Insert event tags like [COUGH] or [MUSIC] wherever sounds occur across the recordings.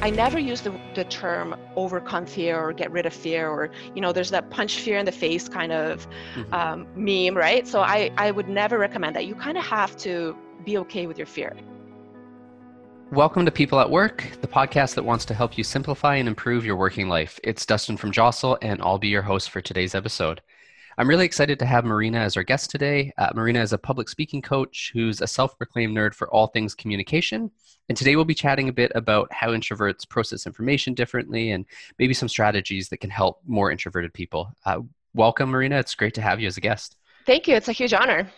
I never use the, the term overcome fear or get rid of fear or, you know, there's that punch fear in the face kind of mm-hmm. um, meme, right? So I, I would never recommend that. You kind of have to be okay with your fear. Welcome to People at Work, the podcast that wants to help you simplify and improve your working life. It's Dustin from Jostle, and I'll be your host for today's episode. I'm really excited to have Marina as our guest today. Uh, Marina is a public speaking coach who's a self proclaimed nerd for all things communication. And today we'll be chatting a bit about how introverts process information differently and maybe some strategies that can help more introverted people. Uh, welcome, Marina. It's great to have you as a guest. Thank you. It's a huge honor.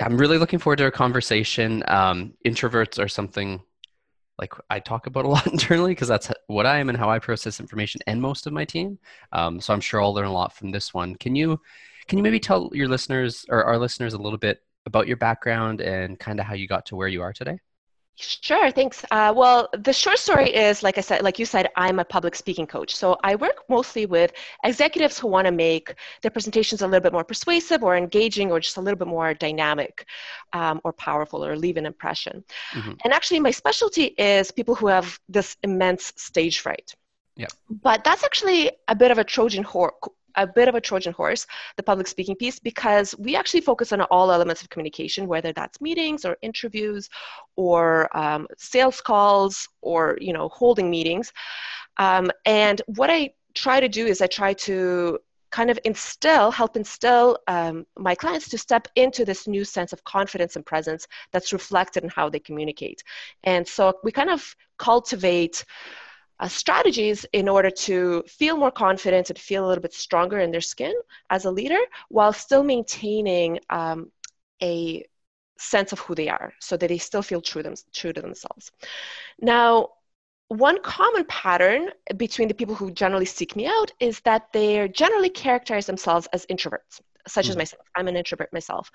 I'm really looking forward to our conversation. Um, introverts are something like I talk about a [LAUGHS] lot internally because that's what I am and how I process information and most of my team. Um, so I'm sure I'll learn a lot from this one. Can you can you maybe tell your listeners or our listeners a little bit about your background and kind of how you got to where you are today? Sure, thanks. Uh, well, the short story is, like I said, like you said, I'm a public speaking coach. So I work mostly with executives who want to make their presentations a little bit more persuasive or engaging or just a little bit more dynamic um, or powerful or leave an impression. Mm-hmm. And actually, my specialty is people who have this immense stage fright. Yeah. But that's actually a bit of a Trojan horse a bit of a Trojan horse, the public speaking piece, because we actually focus on all elements of communication, whether that's meetings or interviews or um, sales calls or, you know, holding meetings. Um, and what I try to do is I try to kind of instill, help instill um, my clients to step into this new sense of confidence and presence that's reflected in how they communicate. And so we kind of cultivate uh, strategies in order to feel more confident and feel a little bit stronger in their skin as a leader while still maintaining um, a sense of who they are so that they still feel true, them, true to themselves. Now, one common pattern between the people who generally seek me out is that they generally characterize themselves as introverts such mm. as myself i'm an introvert myself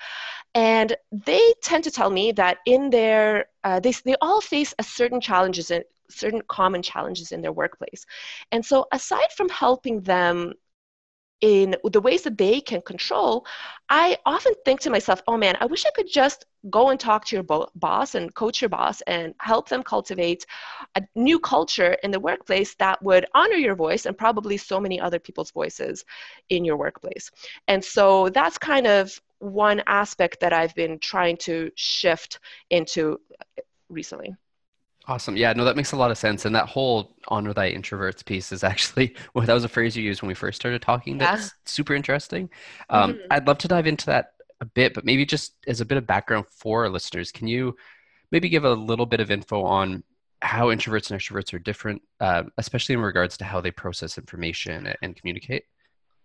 and they tend to tell me that in their uh, they, they all face a certain challenges in, certain common challenges in their workplace. And so, aside from helping them in the ways that they can control, I often think to myself, oh man, I wish I could just go and talk to your bo- boss and coach your boss and help them cultivate a new culture in the workplace that would honor your voice and probably so many other people's voices in your workplace. And so that's kind of one aspect that I've been trying to shift into recently. Awesome. Yeah, no, that makes a lot of sense. And that whole honor thy introverts piece is actually, [LAUGHS] well, that was a phrase you used when we first started talking. That's super interesting. Um, mm-hmm. I'd love to dive into that a bit, but maybe just as a bit of background for our listeners, can you maybe give a little bit of info on how introverts and extroverts are different, uh, especially in regards to how they process information and communicate?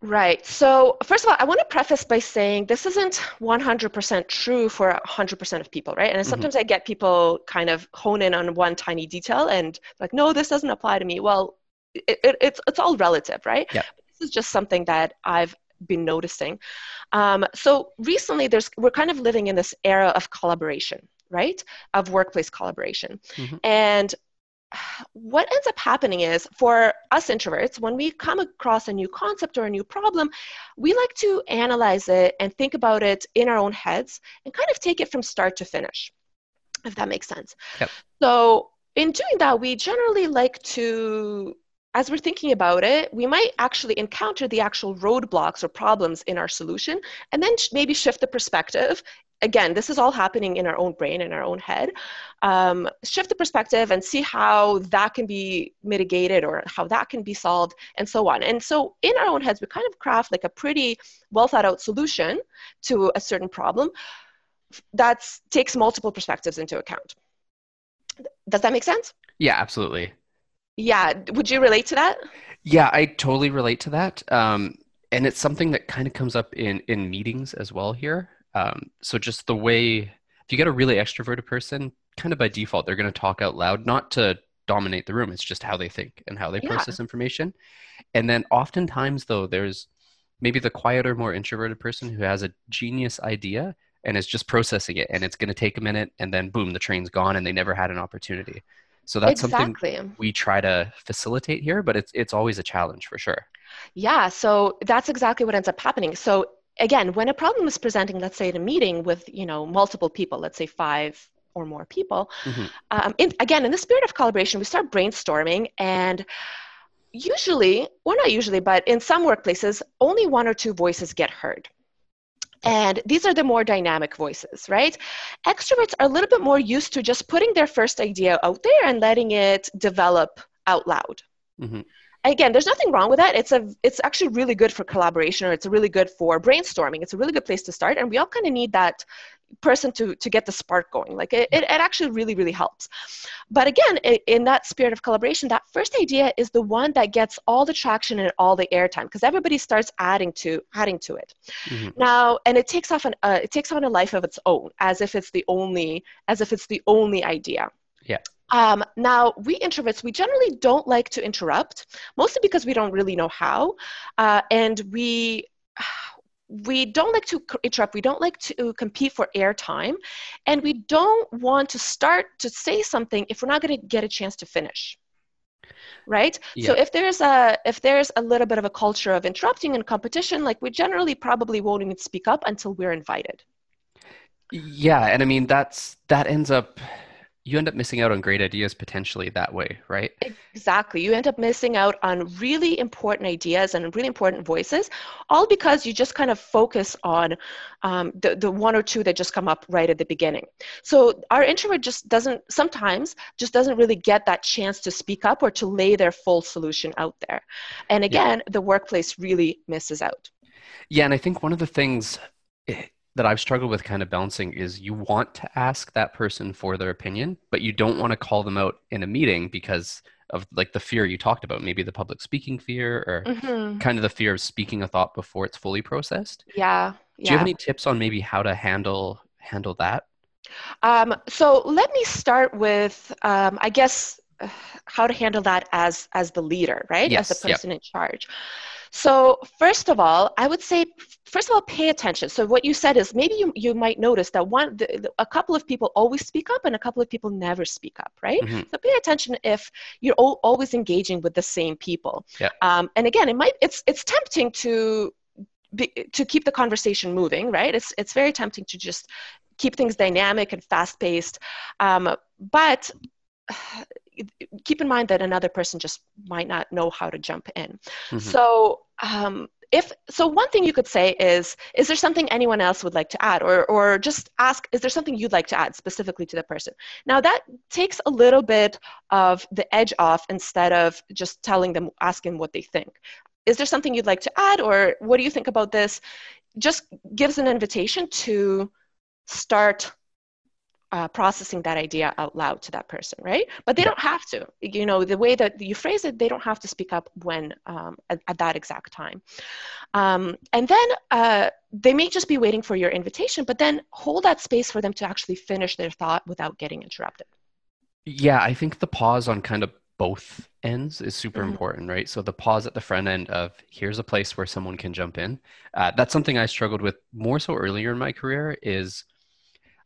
Right. So, first of all, I want to preface by saying this isn't 100% true for 100% of people, right? And mm-hmm. sometimes I get people kind of hone in on one tiny detail and like, no, this doesn't apply to me. Well, it, it, it's it's all relative, right? Yeah. This is just something that I've been noticing. Um, so recently, there's we're kind of living in this era of collaboration, right? Of workplace collaboration, mm-hmm. and [SIGHS] what ends up happening is for us introverts, when we come across a new concept or a new problem, we like to analyze it and think about it in our own heads and kind of take it from start to finish, if that makes sense. Yep. So, in doing that, we generally like to as we're thinking about it, we might actually encounter the actual roadblocks or problems in our solution and then maybe shift the perspective again, this is all happening in our own brain, in our own head. Um, shift the perspective and see how that can be mitigated or how that can be solved, and so on. And so, in our own heads, we kind of craft like a pretty well thought out solution to a certain problem that takes multiple perspectives into account. Does that make sense? Yeah, absolutely. Yeah. Would you relate to that? Yeah, I totally relate to that. Um, and it's something that kind of comes up in in meetings as well here um, so just the way, if you get a really extroverted person, kind of by default, they're going to talk out loud, not to dominate the room. It's just how they think and how they yeah. process information. And then oftentimes, though, there's maybe the quieter, more introverted person who has a genius idea and is just processing it, and it's going to take a minute, and then boom, the train's gone, and they never had an opportunity. So that's exactly. something we try to facilitate here, but it's it's always a challenge for sure. Yeah, so that's exactly what ends up happening. So again, when a problem is presenting, let's say at a meeting with you know multiple people, let's say five or more people. Mm-hmm. Um, in, again, in the spirit of collaboration, we start brainstorming and usually, or not usually, but in some workplaces, only one or two voices get heard. And these are the more dynamic voices, right? Extroverts are a little bit more used to just putting their first idea out there and letting it develop out loud. Mm-hmm again there's nothing wrong with that. It's a it's actually really good for collaboration or it's really good for brainstorming. It's a really good place to start and we all kind of need that person to to get the spark going. Like it, it, it actually really really helps. But again it, in that spirit of collaboration that first idea is the one that gets all the traction and all the airtime because everybody starts adding to adding to it. Mm-hmm. now and it takes off an uh, it takes on a life of its own as if it's the only as if it's the only idea. Yeah um, now, we introverts, we generally don't like to interrupt, mostly because we don't really know how. Uh, and we, [SIGHS] we don't like to interrupt, we don't like to compete for airtime, and we don't want to start to say something if we're not going to get a chance to finish right yeah. so if there's a if there's a little bit of a culture of interrupting and competition like we generally probably won't even speak up until we're invited yeah and i mean that's that ends up you end up missing out on great ideas potentially that way, right? Exactly. You end up missing out on really important ideas and really important voices, all because you just kind of focus on um, the, the one or two that just come up right at the beginning. So our introvert just doesn't, sometimes just doesn't really get that chance to speak up or to lay their full solution out there. And again, yeah. the workplace really misses out. Yeah, and I think one of the things eh, that I've struggled with kind of balancing is you want to ask that person for their opinion, but you don't want to call them out in a meeting because of like the fear you talked about, maybe the public speaking fear or mm-hmm. kind of the fear of speaking a thought before it's fully processed. Yeah. Do you have any tips on maybe how to handle handle that? Um, so let me start with, um, I guess, uh, how to handle that as as the leader, right? Yes. As the person yep. in charge. So first of all, I would say, first of all, pay attention. So what you said is maybe you, you might notice that one, the, the, a couple of people always speak up and a couple of people never speak up, right? Mm-hmm. So pay attention if you're o- always engaging with the same people. Yeah. Um, and again, it might, it's, it's tempting to, be, to keep the conversation moving, right? It's, it's very tempting to just keep things dynamic and fast paced. Um, but keep in mind that another person just might not know how to jump in. Mm-hmm. So um, if so one thing you could say is is there something anyone else would like to add? Or or just ask is there something you'd like to add specifically to the person? Now that takes a little bit of the edge off instead of just telling them asking what they think. Is there something you'd like to add? Or what do you think about this? Just gives an invitation to start uh, processing that idea out loud to that person, right? But they don't have to. You know, the way that you phrase it, they don't have to speak up when um, at, at, that exact time. Um, and then uh, they may just be waiting for your invitation, but then hold that space for them to actually finish their thought without getting interrupted. Yeah, I think the pause on kind of both ends is super mm-hmm. important, right? So the pause at the front end of here's a place where someone can jump in. Uh, that's something I struggled with more so earlier in my career is –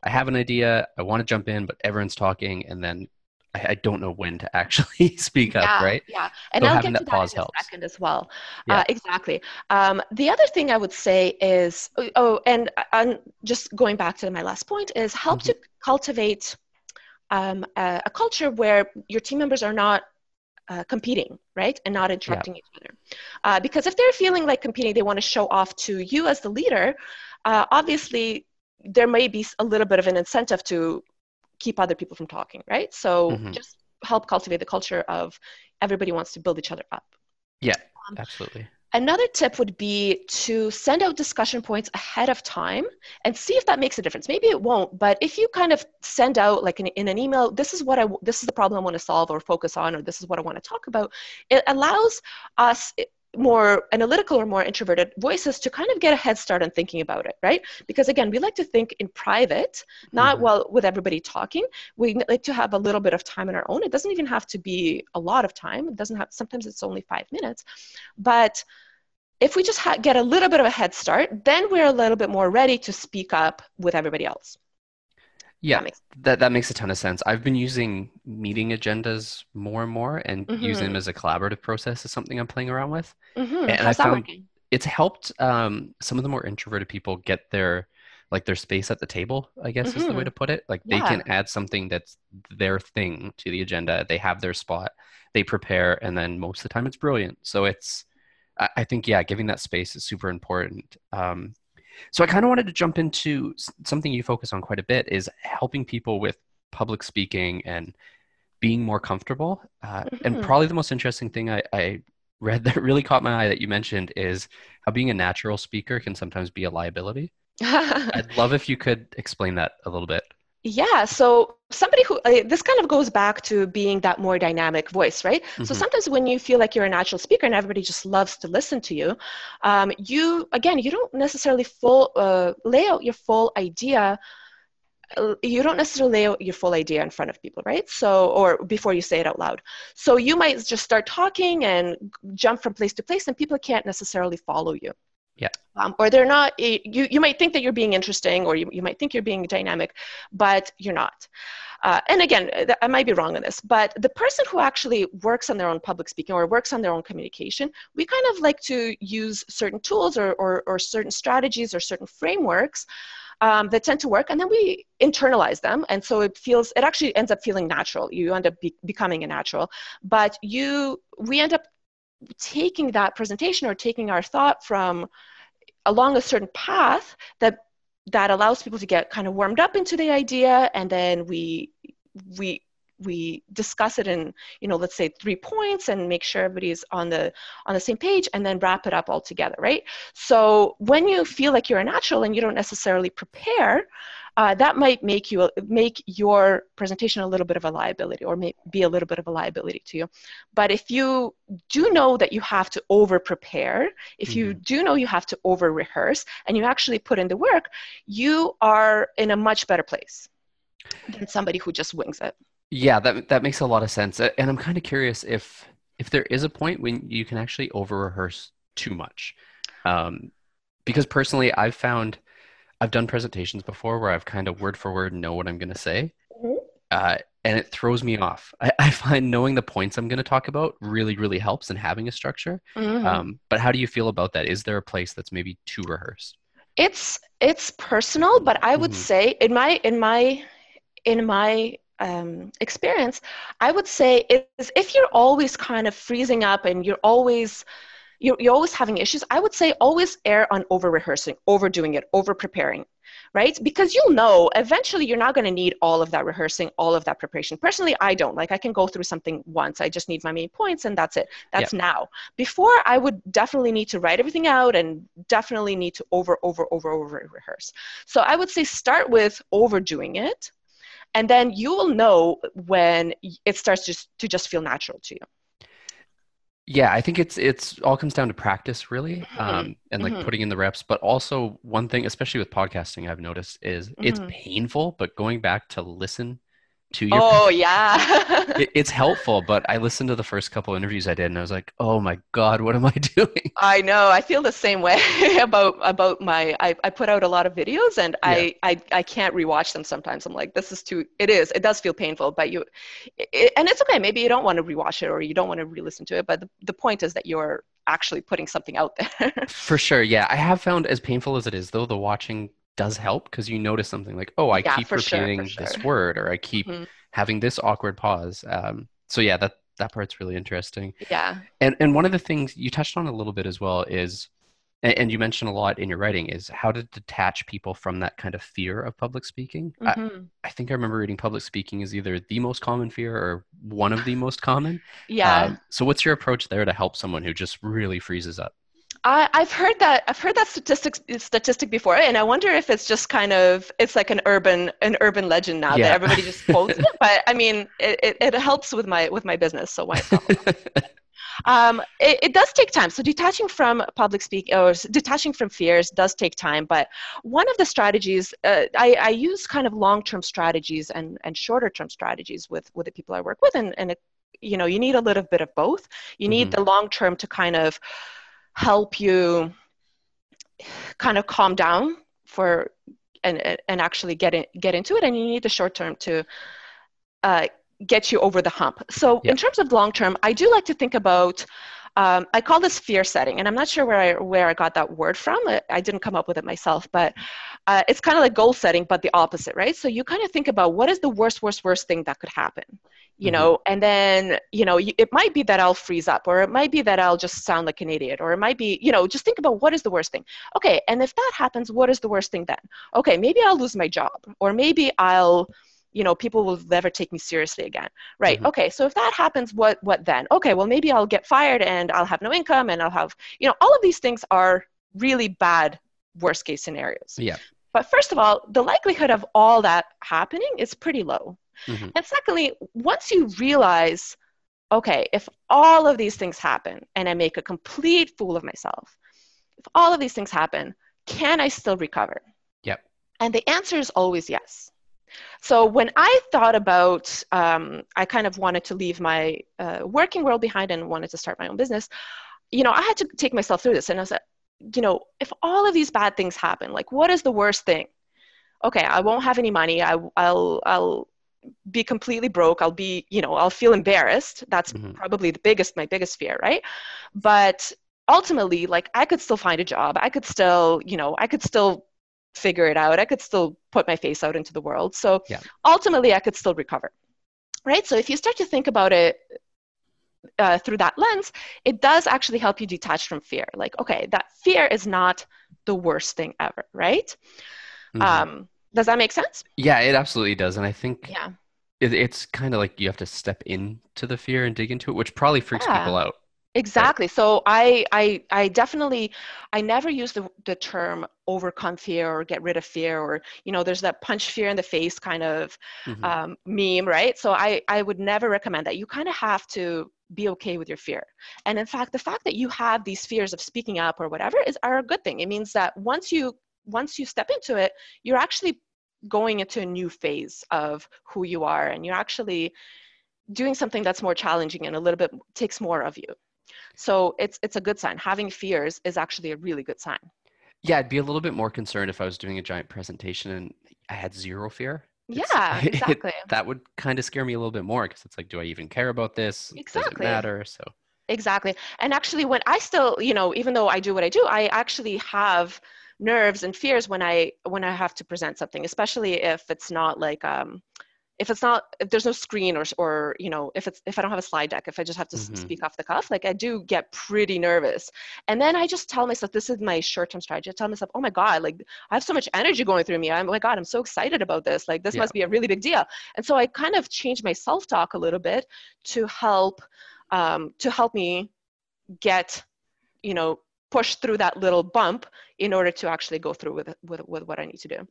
I have an idea, I want to jump in, but everyone's talking, and then I, I don't know when to [LAUGHS] actually speak yeah, up, right? Yeah, and so I'll get to that, that in helps. a second as well. Yeah. Uh, exactly. Um, the other thing I would say is, oh, oh and I'm just going back to my last point is help mm-hmm. to cultivate um, a, a, culture where your team members are not uh, competing, right, and not interrupting yeah. each other. Uh, because if they're feeling like competing, they want to show off to you as the leader. Uh, obviously, there may be a little bit of an incentive to keep other people from talking, right? So mm-hmm. just help cultivate the culture of everybody wants to build each other up. Yeah, um, absolutely. Another tip would be to send out discussion points ahead of time and see if that makes a difference. Maybe it won't, but if you kind of send out like in, in an email, this is what I this is the problem I want to solve or focus on, or this is what I want to talk about, it allows us more analytical or more introverted voices to kind of get a head start on thinking about it, right? Because again, we like to think in private, not mm-hmm. while with everybody talking. We like to have a little bit of time on our own. It doesn't even have to be a lot of time. It doesn't have. Sometimes it's only five minutes, but if we just ha- get a little bit of a head start, then we're a little bit more ready to speak up with everybody else. Yeah, that makes, that, that makes a ton of sense. I've been using meeting agendas more and more and mm-hmm. using them as a collaborative process is something I'm playing around with. Mm-hmm. And How's I found it's helped um, some of the more introverted people get their like their space at the table i guess mm-hmm. is the way mm-hmm. to put it like yeah. they can add something that's their thing to the agenda they have their spot they prepare and then most of the time it's brilliant so it's i think yeah giving that space is super important um, so i kind of wanted to jump into something you focus on quite a bit is helping people with public speaking and being more comfortable uh, mm-hmm. and probably the most interesting thing I, I read that really caught my eye that you mentioned is how being a natural speaker can sometimes be a liability [LAUGHS] I'd love if you could explain that a little bit. Yeah, so somebody who uh, this kind of goes back to being that more dynamic voice, right? Mm-hmm. So sometimes when you feel like you're a natural speaker and everybody just loves to listen to you, um, you again you don't necessarily full uh, lay out your full idea. Uh, you don't necessarily lay out your full idea in front of people, right? So, or before you say it out loud. So you might just start talking and jump from place to place, and people can't necessarily follow you. Yeah. Um, or they're not, you, you might think that you're being interesting or you, you might think you're being dynamic, but you're not. Uh, and again, I might be wrong on this, but the person who actually works on their own public speaking or works on their own communication, we kind of like to use certain tools or, or, or certain strategies or certain frameworks um, that tend to work, and then we internalize them, and so it feels it actually ends up feeling natural. You end up be, becoming a natural, but you we end up taking that presentation or taking our thought from along a certain path that that allows people to get kind of warmed up into the idea and then we we we discuss it in you know let's say three points and make sure everybody's on the on the same page and then wrap it up all together right? So when you feel like you're a natural and you don't necessarily prepare uh, that might make you make your presentation a little bit of a liability or may be a little bit of a liability to you. But if you do know that you have to over prepare if mm-hmm. you do know you have to over rehearse and you actually put in the work you are in a much better place than somebody who just wings it yeah that that makes a lot of sense and i'm kind of curious if if there is a point when you can actually over rehearse too much um, because personally i've found I've done presentations before where I've kind of word for word know what I'm going to say, mm-hmm. uh, and it throws me off. I, I, find knowing the points I'm going to talk about really, really helps in having a structure. Mm-hmm. Um, but how do you feel about that? Is there a place that's maybe too rehearsed? It's it's personal, but I would mm-hmm. say in my in my in my um, experience, I would say is if you're always kind of freezing up and you're always you're, you're always having issues, I would say always err on over rehearsing, overdoing it, over preparing, right? Because you'll know eventually you're not going to need all of that rehearsing, all of that preparation. Personally, I don't. Like I can go through something once. I just need my main points and that's it. That's yep. now. Before, I would definitely need to write everything out and definitely need to over, over, over, over rehearse. So I would say start with overdoing it. And then you will know when it starts just to just feel natural to you. Yeah, I think it's it's all comes down to practice, really, mm-hmm. um, and like mm-hmm. putting in the reps. But also, one thing, especially with podcasting, I've noticed is mm-hmm. it's painful. But going back to listen to your oh yeah. [LAUGHS] it, it's helpful but i listened to the first couple interviews i did and i was like oh my god what am i [LAUGHS] doing? I know i feel the same way [LAUGHS] about about my I, I put out a lot of videos and yeah. I, I i can't rewatch them sometimes. I'm like this is too it is it does feel painful but you it, and it's okay maybe you don't want to rewatch it or you don't want to re-listen to it but the, the point is that you're actually putting something out there. For sure yeah. I have found as painful as it is though the watching does help because you notice something like, oh, I yeah, keep repeating sure, this word or I keep mm-hmm. having this awkward pause. Um, so yeah, that that part's really interesting. Yeah. And and one of the things you touched on a little bit as well is and you mentioned a lot in your writing is how to detach people from that kind of fear of public speaking. Mm-hmm. I, I, think I remember reading public speaking is either the most common fear or one of the [LAUGHS] most common. yeah. Um, so what's your approach there to help someone who just really freezes up? I, have heard that I've heard that statistic statistic before, and I wonder if it's just kind of it's like an urban an urban legend now yeah. that everybody just [LAUGHS] quotes it. But I mean, it, it, it, helps with my with my business, so why not? [LAUGHS] um, it, it, does take time. So detaching from public speaking or detaching from fears does take time. But one of the strategies uh, I, I, use kind of long term strategies and and shorter term strategies with with the people I work with, and and it, you know you need a little bit of both. You need mm-hmm. the long term to kind of help you kind of calm down for and and actually get in, get into it and you need the short term to uh, get you over the hump so in terms of long term i do like to think about um, I call this fear setting, and I'm not sure where I where I got that word from. I, I didn't come up with it myself, but uh, it's kind of like goal setting, but the opposite, right? So you kind of think about what is the worst, worst, worst thing that could happen, you mm-hmm. know, and then you know it might be that I'll freeze up, or it might be that I'll just sound like an idiot, or it might be, you know, just think about what is the worst thing. Okay, and if that happens, what is the worst thing then? Okay, maybe I'll lose my job, or maybe I'll you know people will never take me seriously again right mm-hmm. okay so if that happens what what then okay well maybe i'll get fired and i'll have no income and i'll have you know all of these things are really bad worst case scenarios yeah but first of all the likelihood of all that happening is pretty low mm-hmm. and secondly once you realize okay if all of these things happen and i make a complete fool of myself if all of these things happen can i still recover yep and the answer is always yes so when I thought about, um, I kind of wanted to leave my uh, working world behind and wanted to start my own business, you know, I had to take myself through this. And I was like, you know, if all of these bad things happen, like what is the worst thing? Okay, I won't have any money. I, I'll, I'll be completely broke. I'll be, you know, I'll feel embarrassed. That's mm-hmm. probably the biggest, my biggest fear, right? But ultimately, like I could still find a job. I could still, you know, I could still figure it out. I could still put my face out into the world. So yeah. ultimately, I could still recover. Right? So if you start to think about it uh, through that lens, it does actually help you detach from fear. Like, okay, that fear is not the worst thing ever, right? Mm-hmm. Um, does that make sense? Yeah, it absolutely does. And I think yeah. It, it's kind of like you have to step into the fear and dig into it, which probably freaks yeah. people out. Exactly. So I, I, I definitely, I never use the, the term overcome fear or get rid of fear or, you know, there's that punch fear in the face kind of mm-hmm. um, meme, right? So I, I would never recommend that. You kind of have to be okay with your fear. And in fact, the fact that you have these fears of speaking up or whatever is are a good thing. It means that once you, once you step into it, you're actually going into a new phase of who you are and you're actually doing something that's more challenging and a little bit takes more of you so it's it's a good sign. Having fears is actually a really good sign. Yeah, I'd be a little bit more concerned if I was doing a giant presentation and I had zero fear. Yeah, [LAUGHS] exactly. It, that would kind of scare me a little bit more because it's like, do I even care about this? Exactly. Does it matter? So exactly. And actually, when I still, you know, even though I do what I do, I actually have nerves and fears when I when I have to present something, especially if it's not like um, if it's not if there's no screen or or you know if it's if i don't have a slide deck if i just have to mm-hmm. speak off the cuff like i do get pretty nervous. And then i just tell myself this is my short-term strategy. I tell myself oh my god like i have so much energy going through me. I'm oh my god i'm so excited about this. Like this yeah. must be a really big deal. And so i kind of changed my self-talk a little bit to help um, to help me get you know push through that little bump in order to actually go through with, with, with what i need to do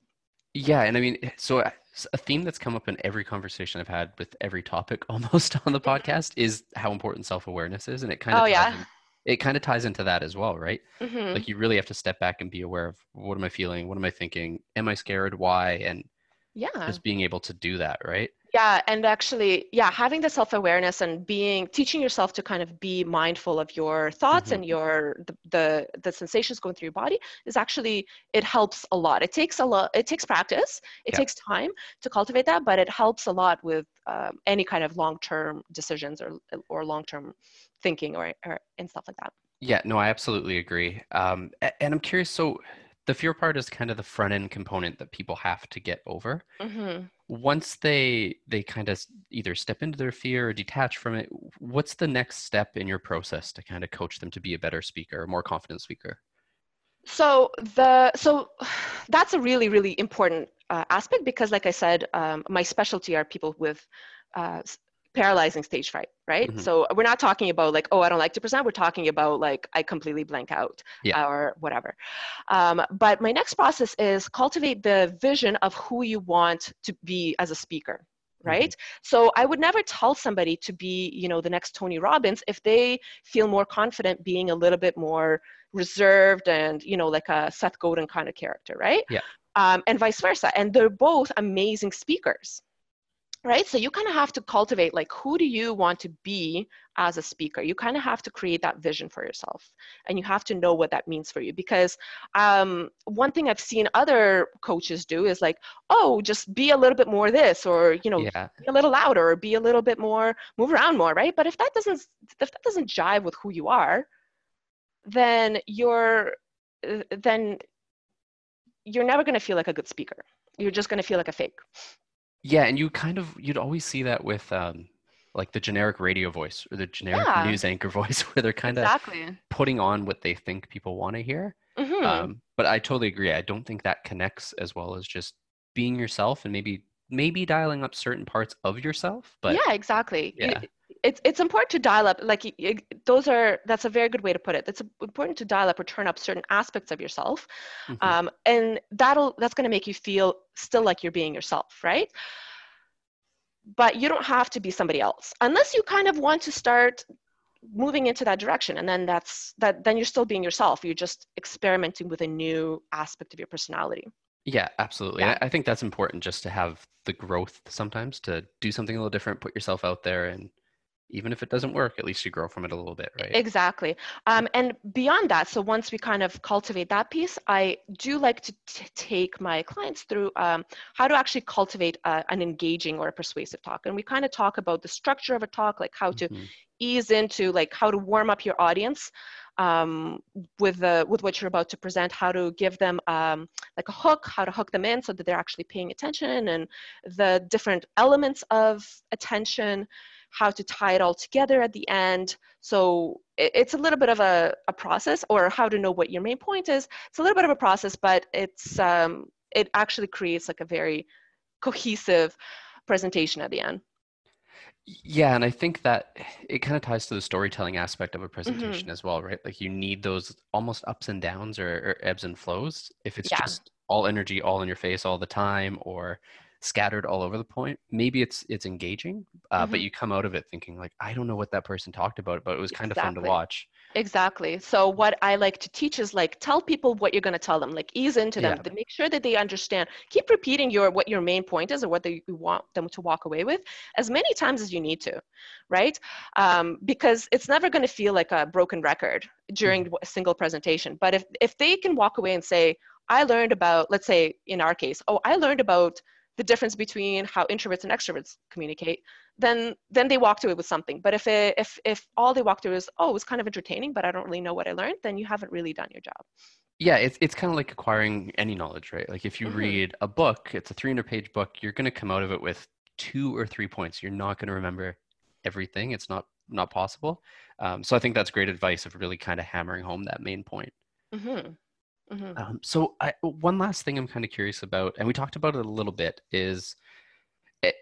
yeah, and I mean, so uh, a theme that's come up in every conversation I've had with every topic [LAUGHS] almost on the podcast is how important self awareness is, and it kind of oh yeah, in, it kind of ties into that as well, right? Mm-hmm. Like you really have to step back and be aware of what am I feeling, what am I thinking, am I scared, why, and yeah, just being able to do that, right? Yeah and actually yeah having the self-awareness and being teaching yourself to kind of be mindful of your thoughts mm-hmm. and your the, the, the sensations going through your body is actually it helps a lot it takes a lot it takes practice it yeah. takes time to cultivate that but it helps a lot with um, any kind of long-term decisions or or long-term thinking or, or and stuff like that yeah no i absolutely agree um, and i'm curious so the fear part is kind of the front end component that people have to get over. Mm-hmm. Once they they kind of either step into their fear or detach from it what's the next step in your process to kind of coach them to be a better speaker a more confident speaker? So the so [SIGHS] that's a really really important uh, aspect because like i said um, my specialty are people with uh, paralyzing stage fright, right? Mm-hmm. So we're not talking about like, oh, I don't like to present. We're talking about like, I completely blank out yeah. or whatever. Um, but my next process is cultivate the vision of who you want to be as a speaker mm-hmm. right mm-hmm. so i would never tell somebody to be you know the next tony robbins if they feel more confident being a little bit more reserved and you know like a seth godin kind of character right yeah um, and vice versa and they're both amazing speakers right? So you kind of have to cultivate like who do you want to be as a speaker? You kind of have to create that vision for yourself and you have to know what that means for you because um, one thing i've seen other coaches do is like oh just be a little bit more this or you know yeah. be a little louder or be a little bit more move around more right? But if that doesn't if that doesn't jive with who you are then you're uh, then you're never going to feel like a good speaker. You're just going to feel like a fake yeah, and you kind of you'd always see that with um, like the generic radio voice or the generic yeah. news anchor [LAUGHS] voice, where they're kind of exactly. putting on what they think people want to hear. Mm-hmm. Um, but I totally agree. I don't think that connects as well as just being yourself and maybe maybe dialing up certain parts of yourself. But yeah, exactly. Yeah. You, it's it's important to dial up like those are that's a very good way to put it. It's important to dial up or turn up certain aspects of yourself mm-hmm. um, and that'll that's going to make you feel still like you're being yourself right? But you don't have to be somebody else unless you kind of want to start moving into that direction and then that's that then you're still being yourself. You're just experimenting with a new aspect of your personality. Yeah absolutely. Yeah. i think that's important just to have the growth sometimes to do something a little different put yourself out there and even if it doesn't work, at least you grow from it a little bit, right? Exactly. Um, and beyond that, so once we kind of cultivate that piece, I do like to t- take my clients through um, how to actually cultivate uh, an engaging or a persuasive talk. And we kind of talk about the structure of a talk, like how to mm-hmm. ease into, like how to warm up your audience um, with the with what you're about to present, how to give them um, like a hook, how to hook them in so that they're actually paying attention, and the different elements of attention how to tie it all together at the end. So it's a little bit of a, a process, or how to know what your main point is. It's a little bit of a process, but it's um, it actually creates like a very cohesive presentation at the end. Yeah, and I think that it kind of ties to the storytelling aspect of a presentation mm-hmm. as well, right? Like you need those almost ups and downs or, or ebbs and flows. If it's yeah. just all energy, all in your face all the time, or scattered all over the point maybe it's it's engaging uh, mm-hmm. but you come out of it thinking like i don't know what that person talked about but it was kind exactly. of fun to watch exactly so what i like to teach is like tell people what you're going to tell them like ease into them yeah. make sure that they understand keep repeating your what your main point is or what you want them to walk away with as many times as you need to right um, because it's never going to feel like a broken record during mm-hmm. a single presentation but if if they can walk away and say i learned about let's say in our case oh i learned about the difference between how introverts and extroverts communicate, then then they walked away with something. But if it, if if all they walked away is oh it was kind of entertaining, but I don't really know what I learned, then you haven't really done your job. Yeah, it's it's kind of like acquiring any knowledge, right? Like if you mm-hmm. read a book, it's a 300 page book, you're going to come out of it with two or three points. You're not going to remember everything. It's not not possible. Um, so I think that's great advice of really kind of hammering home that main point. Mm-hmm. Mm-hmm. Um, so, I, one last thing I'm kind of curious about, and we talked about it a little bit, is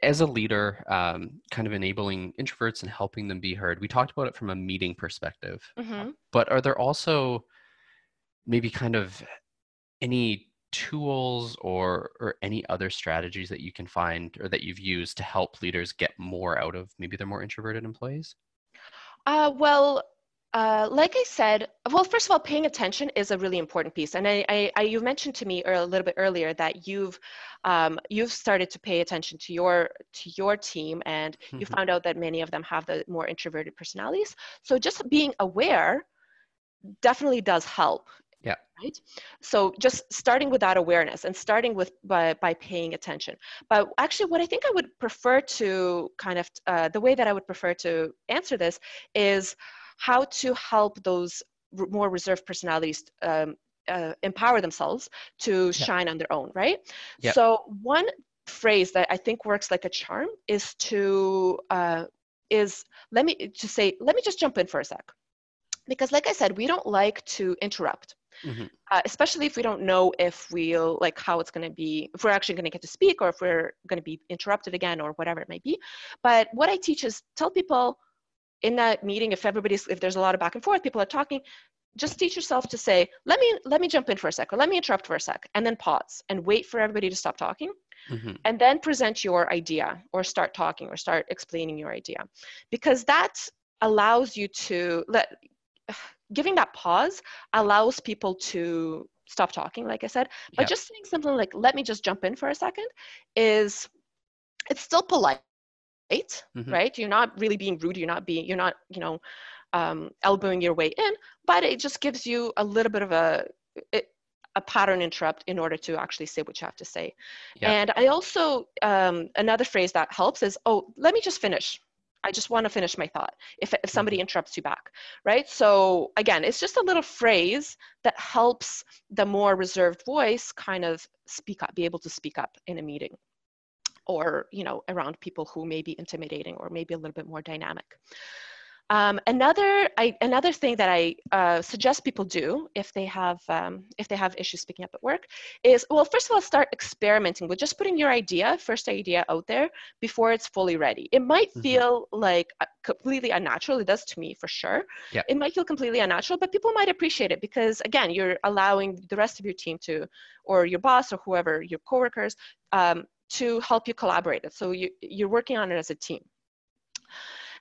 as a leader, um, kind of enabling introverts and helping them be heard. We talked about it from a meeting perspective, mm-hmm. but are there also maybe kind of any tools or or any other strategies that you can find or that you've used to help leaders get more out of maybe their more introverted employees? Uh, well, uh, like I said, well, first of all, paying attention is a really important piece, and I, I, I you mentioned to me a little bit earlier that you've um, you've started to pay attention to your to your team, and mm-hmm. you found out that many of them have the more introverted personalities. So just being aware definitely does help. Yeah. Right. So just starting with that awareness and starting with by by paying attention. But actually, what I think I would prefer to kind of uh, the way that I would prefer to answer this is how to help those more reserved personalities um, uh, empower themselves to shine on their own, right? Yep. So one phrase that I think works like a charm is to uh, is let me to say let me just jump in for a sec because like I said we don't like to interrupt. Mm-hmm. Uh, especially if we don't know if we'll like how it's going to be if we're actually going to get to speak or if we're going to be interrupted again or whatever it may be but what i teach is tell people in that meeting if everybody's if there's a lot of back and forth people are talking just teach yourself to say let me let me jump in for a sec or let me interrupt for a sec and then pause and wait for everybody to stop talking mm-hmm. and then present your idea or start talking or start explaining your idea. Because that allows you to let [SIGHS] giving that pause allows people to stop talking like i said but just saying something like let me just jump in for a second is it's still polite mm-hmm. right? You're not really being rude. You're not being, you're not, you know, um, elbowing your way in, but it just gives you a little bit of a, it, a pattern interrupt in order to actually say what you have to say. Yeah. And I also, um, another phrase that helps is, oh, let me just finish. I just want to finish my thought if, if somebody mm-hmm. interrupts you back, right? So again, it's just a little phrase that helps the more reserved voice kind of speak up, be able to speak up in a meeting or, you know, around people who may be intimidating or maybe a little bit more dynamic. Um, another, I, another thing that I uh, suggest people do if they have um, if they have issues speaking up at work is well, first of all, start experimenting with just putting your idea, first idea out there before it's fully ready. It might mm-hmm. feel like completely unnatural. It does to me for sure. Yeah. It might feel completely unnatural, but people might appreciate it because again, you're allowing the rest of your team to, or your boss or whoever, your coworkers, um, to help you collaborate. So you, you're working on it as a team.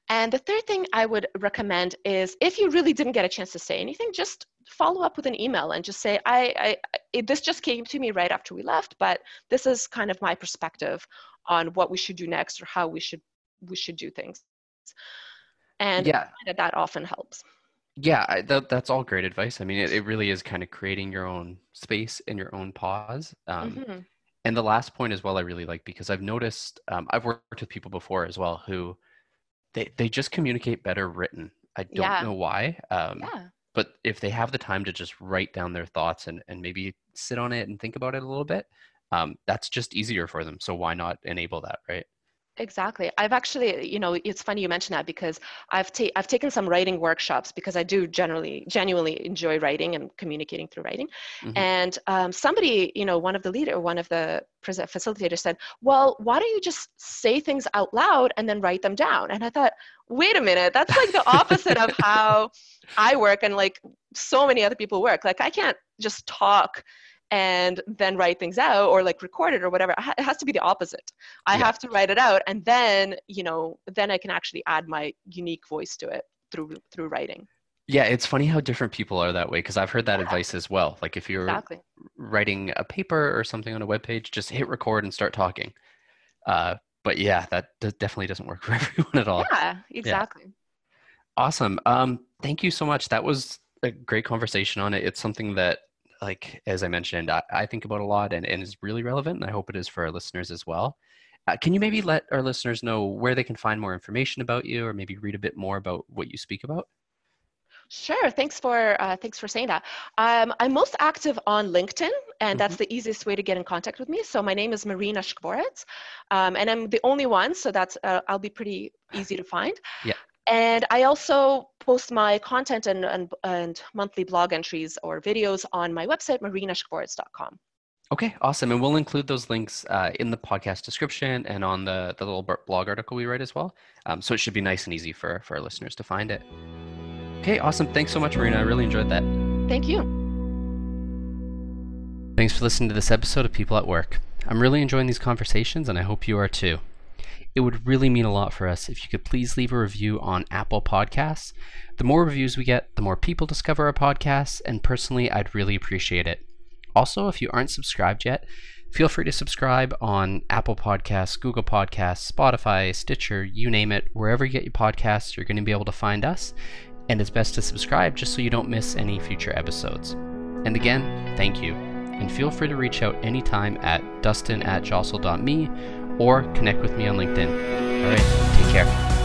And the third thing I would recommend is if you really didn't get a chance to say anything, just follow up with an email and just say, I, I this just came to me right after we left, but this is kind of my perspective on what we should do next or how we should we should do things. And yeah. that, that often helps. Yeah, I, that, that's all great advice. I mean, it, it really is kind of creating your own space and your own pause. Um, mm-hmm. And the last point as well, I really like because I've noticed um, I've worked with people before as well who they they just communicate better written. I don't yeah. know why. Um, yeah. But if they have the time to just write down their thoughts and, and maybe sit on it and think about it a little bit, um, that's just easier for them. So why not enable that, right? Exactly. I've actually, you know, it's funny you mention that because I've ta- I've taken some writing workshops because I do generally genuinely enjoy writing and communicating through writing. Mm-hmm. And um, somebody, you know, one of the leader, one of the facilitators said, "Well, why don't you just say things out loud and then write them down?" And I thought, wait a minute, that's like the opposite of how I work and like so many other people work. Like I can't just talk and then write things out or like record it or whatever. It has to be the opposite. I yeah. have to write it out and then you know then i can actually add my unique voice to it through through writing. Yeah it's funny how different people are that way because i've heard that yeah. advice as well. Like if you're exactly. writing a paper or something on a web page just hit record and start talking. Uh, but yeah that definitely doesn't work [LAUGHS] for everyone at all. Yeah exactly. Yeah. awesome. Um, thank you so much. That was a great conversation on it. It's something that like as I mentioned, I, I think about a lot and, and is really relevant. And I hope it is for our listeners as well. Uh, can you maybe let our listeners know where they can find more information about you, or maybe read a bit more about what you speak about? Sure. Thanks for uh, thanks for saying that. Um, I'm most active on LinkedIn, and mm-hmm. that's the easiest way to get in contact with me. So my name is Marina Skvorets, um, and I'm the only one, so that's uh, I'll be pretty easy to find. Yeah. And I also post my content and, and, and monthly blog entries or videos on my website, marinaskvorets.com. Okay, awesome. And we'll include those links uh, in the podcast description and on the, the little blog article we write as well. Um, so it should be nice and easy for, for our listeners to find it. Okay, awesome. Thanks so much, Marina. I really enjoyed that. Thank you. Thanks for listening to this episode of People at Work. I'm really enjoying these conversations, and I hope you are too. It would really mean a lot for us if you could please leave a review on Apple Podcasts. The more reviews we get, the more people discover our podcasts, and personally, I'd really appreciate it. Also, if you aren't subscribed yet, feel free to subscribe on Apple Podcasts, Google Podcasts, Spotify, Stitcher, you name it. Wherever you get your podcasts, you're going to be able to find us. And it's best to subscribe just so you don't miss any future episodes. And again, thank you. And feel free to reach out anytime at dustin at jostle.me or connect with me on LinkedIn. All right, take care.